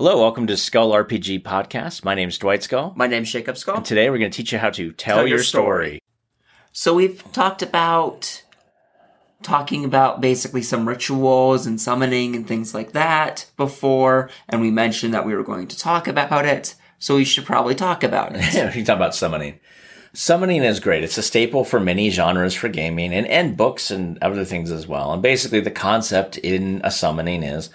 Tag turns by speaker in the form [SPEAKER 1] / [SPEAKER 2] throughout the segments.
[SPEAKER 1] Hello, welcome to Skull RPG Podcast. My name is Dwight Skull.
[SPEAKER 2] My name's Jacob Skull.
[SPEAKER 1] And today we're going to teach you how to tell,
[SPEAKER 2] Tell
[SPEAKER 1] your
[SPEAKER 2] your
[SPEAKER 1] story.
[SPEAKER 2] So we've talked about talking about basically some rituals and summoning and things like that before, and we mentioned that we were going to talk about it. So we should probably talk about it.
[SPEAKER 1] Yeah, we talk about summoning. Summoning is great. It's a staple for many genres for gaming and, and books and other things as well. And basically the concept in a summoning is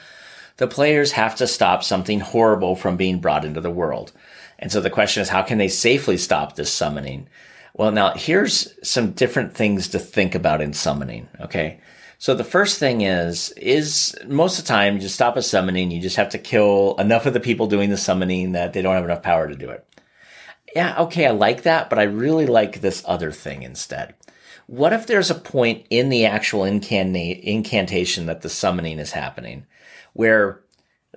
[SPEAKER 1] the players have to stop something horrible from being brought into the world. And so the question is, how can they safely stop this summoning? Well, now here's some different things to think about in summoning. Okay. So the first thing is, is most of the time you stop a summoning, you just have to kill enough of the people doing the summoning that they don't have enough power to do it. Yeah. Okay. I like that, but I really like this other thing instead. What if there's a point in the actual incantation that the summoning is happening where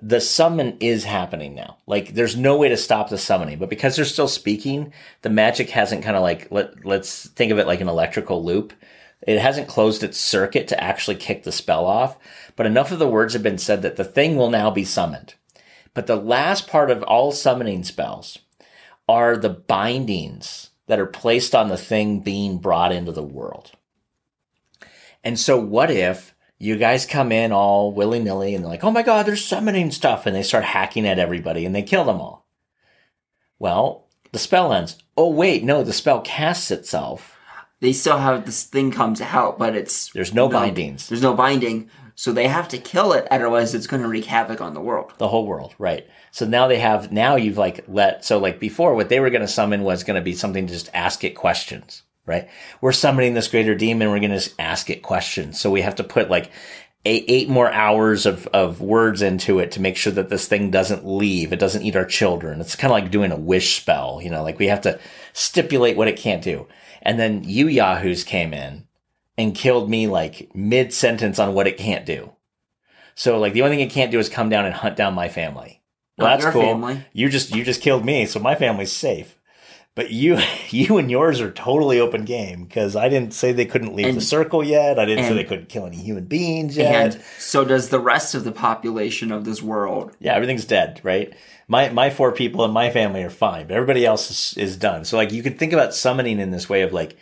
[SPEAKER 1] the summon is happening now. Like there's no way to stop the summoning, but because they're still speaking, the magic hasn't kind of like let let's think of it like an electrical loop. It hasn't closed its circuit to actually kick the spell off, but enough of the words have been said that the thing will now be summoned. But the last part of all summoning spells are the bindings that are placed on the thing being brought into the world. And so what if you guys come in all willy nilly and they're like, oh my God, they're summoning stuff. And they start hacking at everybody and they kill them all. Well, the spell ends. Oh, wait, no, the spell casts itself.
[SPEAKER 2] They still have this thing come to help, but it's
[SPEAKER 1] There's no bindings.
[SPEAKER 2] There's no binding, so they have to kill it, otherwise it's going to wreak havoc on the world.
[SPEAKER 1] The whole world, right. So now they have, now you've like let, so like before, what they were going to summon was going to be something to just ask it questions, right? We're summoning this greater demon, we're going to just ask it questions. So we have to put like eight, eight more hours of, of words into it to make sure that this thing doesn't leave. It doesn't eat our children. It's kind of like doing a wish spell, you know, like we have to stipulate what it can't do. And then you yahoos came in and killed me like mid sentence on what it can't do. So like the only thing it can't do is come down and hunt down my family. Well, that's cool.
[SPEAKER 2] family.
[SPEAKER 1] You just you just killed me, so my family's safe. But you you and yours are totally open game because I didn't say they couldn't leave the circle yet. I didn't say they couldn't kill any human beings yet.
[SPEAKER 2] And so does the rest of the population of this world.
[SPEAKER 1] yeah, everything's dead, right? My my four people and my family are fine, but everybody else is, is done. So like you could think about summoning in this way of like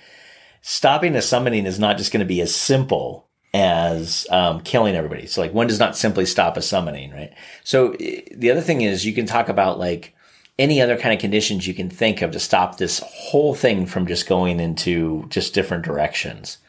[SPEAKER 1] stopping a summoning is not just going to be as simple as um, killing everybody. So like one does not simply stop a summoning, right? So eh, the other thing is you can talk about like any other kind of conditions you can think of to stop this whole thing from just going into just different directions.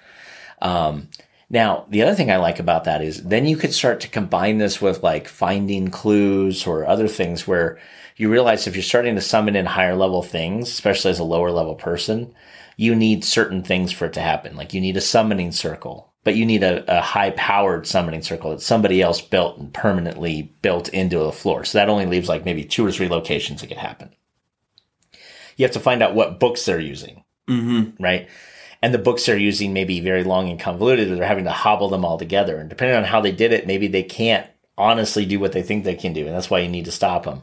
[SPEAKER 1] Um, now, the other thing I like about that is then you could start to combine this with like finding clues or other things where you realize if you're starting to summon in higher level things, especially as a lower level person, you need certain things for it to happen. Like you need a summoning circle, but you need a, a high powered summoning circle that somebody else built and permanently built into the floor. So that only leaves like maybe two or three locations that could happen. You have to find out what books they're using
[SPEAKER 2] Mm-hmm.
[SPEAKER 1] right? And the books they're using may be very long and convoluted, or they're having to hobble them all together. And depending on how they did it, maybe they can't honestly do what they think they can do. And that's why you need to stop them.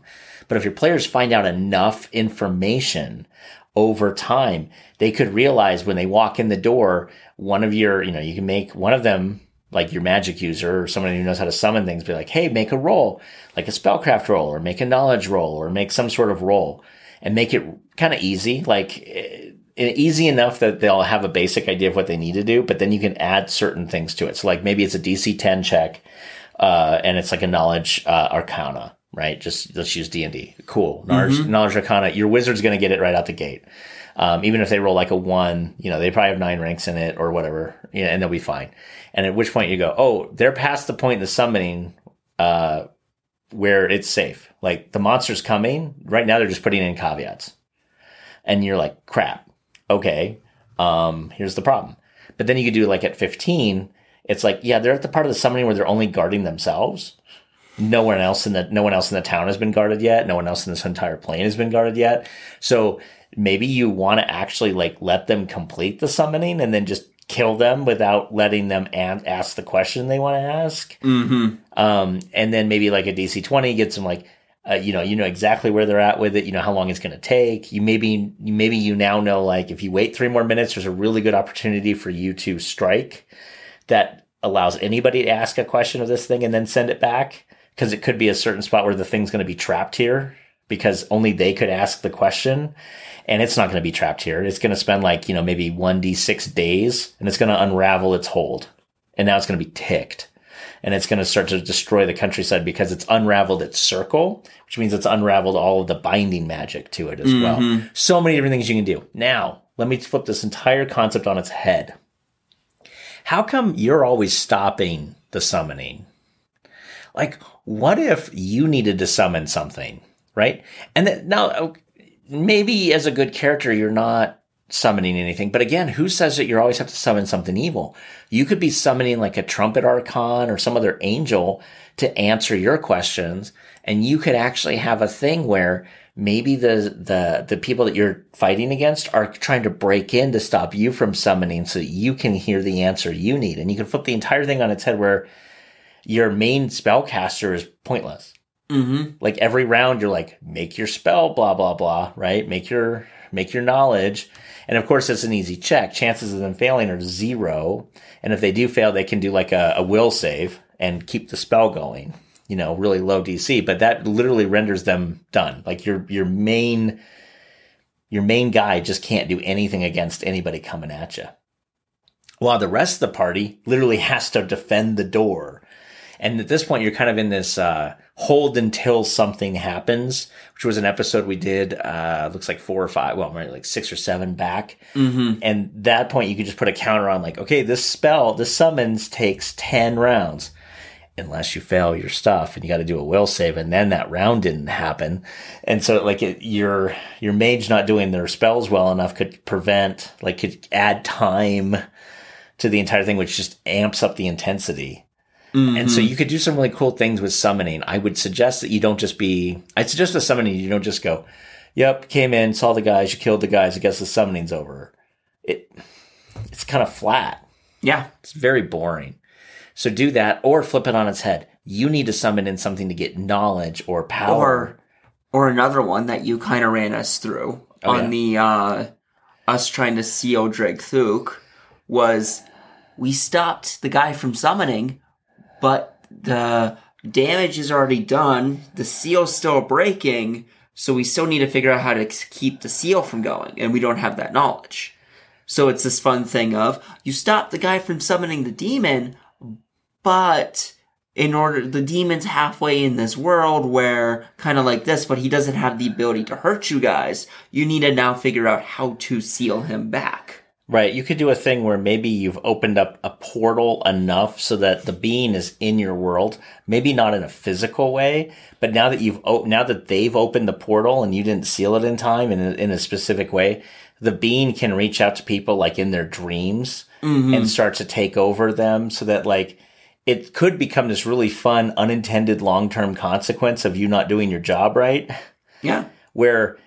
[SPEAKER 1] But if your players find out enough information over time, they could realize when they walk in the door, one of your, you know, you can make one of them like your magic user or someone who knows how to summon things, be like, hey, make a roll, like a spellcraft roll, or make a knowledge roll, or make some sort of roll, and make it kind of easy, like eh, easy enough that they'll have a basic idea of what they need to do, but then you can add certain things to it. So, like maybe it's a DC 10 check, uh, and it's like a knowledge uh, arcana, right? Just let's use D and D. Cool, knowledge, knowledge arcana. Your wizard's going to get it right out the gate. Um, even if they roll like a one, you know, they probably have nine ranks in it or whatever, you know, and they'll be fine. And at which point you go, oh, they're past the point in the summoning, uh, where it's safe. Like the monster's coming right now, they're just putting in caveats, and you're like, crap. Okay, um, here's the problem. But then you could do like at 15, it's like, yeah, they're at the part of the summoning where they're only guarding themselves. No one else in the no one else in the town has been guarded yet. No one else in this entire plane has been guarded yet. So maybe you want to actually like let them complete the summoning and then just kill them without letting them ask the question they want to ask.
[SPEAKER 2] Mm-hmm.
[SPEAKER 1] Um, and then maybe like a DC 20 gets them like, uh, you know, you know exactly where they're at with it. You know how long it's going to take. You maybe, maybe you now know like if you wait three more minutes, there's a really good opportunity for you to strike that allows anybody to ask a question of this thing and then send it back. Because it could be a certain spot where the thing's going to be trapped here because only they could ask the question and it's not going to be trapped here. It's going to spend like, you know, maybe 1d6 days and it's going to unravel its hold. And now it's going to be ticked. And it's going to start to destroy the countryside because it's unraveled its circle, which means it's unraveled all of the binding magic to it as mm-hmm. well. So many different things you can do. Now, let me flip this entire concept on its head. How come you're always stopping the summoning? Like, what if you needed to summon something, right? And then now, maybe as a good character, you're not summoning anything. But again, who says that you always have to summon something evil? You could be summoning like a trumpet archon or some other angel to answer your questions. And you could actually have a thing where maybe the, the, the people that you're fighting against are trying to break in to stop you from summoning so that you can hear the answer you need. And you can flip the entire thing on its head where your main spellcaster is pointless. Mm-hmm. Like every round, you're like, make your spell, blah blah blah, right? Make your make your knowledge, and of course, it's an easy check. Chances of them failing are zero, and if they do fail, they can do like a, a will save and keep the spell going. You know, really low DC, but that literally renders them done. Like your your main your main guy just can't do anything against anybody coming at you. While the rest of the party literally has to defend the door. And at this point, you're kind of in this uh, hold until something happens, which was an episode we did, uh, looks like four or five, well, maybe like six or seven back. Mm-hmm. And that point, you could just put a counter on like, okay, this spell, the summons takes 10 rounds unless you fail your stuff and you got to do a will save and then that round didn't happen and so like it, your your mage not doing their spells well enough could prevent like could add time to the entire thing which just amps up the intensity Mm-hmm. And so mm-hmm. you could do some really cool things with summoning. I would suggest that you don't just be, I'd suggest the summoning, you don't just go, yep, came in, saw the guys, you killed the guys, I guess the summoning's over. It, it's kind of flat.
[SPEAKER 2] Yeah.
[SPEAKER 1] It's very boring. So do that or flip it on its head. You need to summon in something to get knowledge or power.
[SPEAKER 2] Or, or another one that you kind of ran us through oh, on yeah. the, uh, us trying to seal Drake Thuk was we stopped the guy from summoning but the damage is already done. The seal's still breaking, so we still need to figure out how to keep the seal from going, and we don't have that knowledge. So it's this fun thing of you stop the guy from summoning the demon, but in order the demon's halfway in this world where kind of like this, but he doesn't have the ability to hurt you guys. You need to now figure out how to seal him back.
[SPEAKER 1] Right. You could do a thing where maybe you've opened up a portal enough so that the being is in your world. Maybe not in a physical way, but now that you've, now that they've opened the portal and you didn't seal it in time in a, in a specific way, the being can reach out to people like in their dreams mm-hmm. and start to take over them so that like, it could become this really fun, unintended long-term consequence of you not doing your job right.
[SPEAKER 2] Yeah.
[SPEAKER 1] Where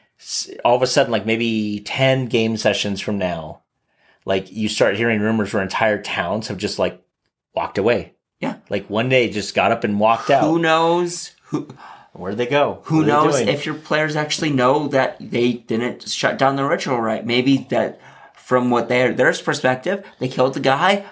[SPEAKER 1] all of a sudden, like maybe 10 game sessions from now, like you start hearing rumors where entire towns have just like walked away.
[SPEAKER 2] Yeah.
[SPEAKER 1] Like one day just got up and walked out.
[SPEAKER 2] Who knows? Who
[SPEAKER 1] where'd they go?
[SPEAKER 2] Who knows if your players actually know that they didn't shut down the ritual right? Maybe that from what their their perspective, they killed the guy,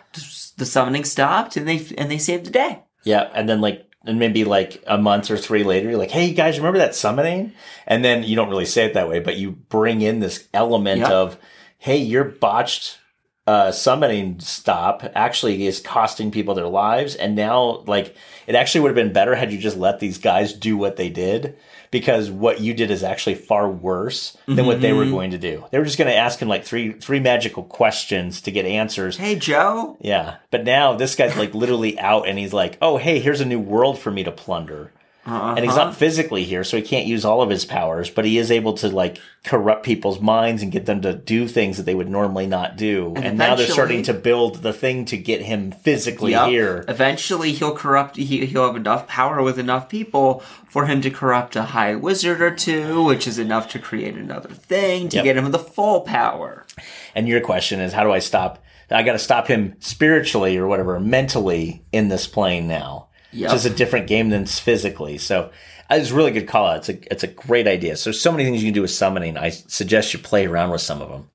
[SPEAKER 2] the summoning stopped, and they and they saved the day.
[SPEAKER 1] Yeah, and then like and maybe like a month or three later, you're like, "Hey, you guys, remember that summoning?" And then you don't really say it that way, but you bring in this element yep. of, "Hey, your botched uh, summoning stop actually is costing people their lives. And now, like, it actually would have been better had you just let these guys do what they did because what you did is actually far worse than mm-hmm. what they were mm-hmm. going to do. They were just going to ask him like three, three magical questions to get answers.
[SPEAKER 2] Hey, Joe.
[SPEAKER 1] Yeah. But now this guy's like literally out and he's like, oh, hey, here's a new world for me to plunder. Uh-huh. And he's not physically here, so he can't use all of his powers, but he is able to like corrupt people's minds and get them to do things that they would normally not do. And, and now they're starting to build the thing to get him physically yep. here.
[SPEAKER 2] Eventually, he'll corrupt. He, he'll have enough power with enough people for him to corrupt a high wizard or two, which is enough to create another thing to yep. get him the full power.
[SPEAKER 1] And your question is, how do I stop? I got to stop him spiritually or whatever, mentally in this plane now yep. which is a different game than physically. So uh, it's a really good call out. It's a, it's a great idea. So, so many things you can do with summoning. I suggest you play around with some of them.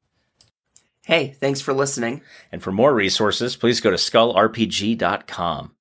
[SPEAKER 2] Hey, thanks for listening.
[SPEAKER 1] And for more resources, please go to skullrpg.com.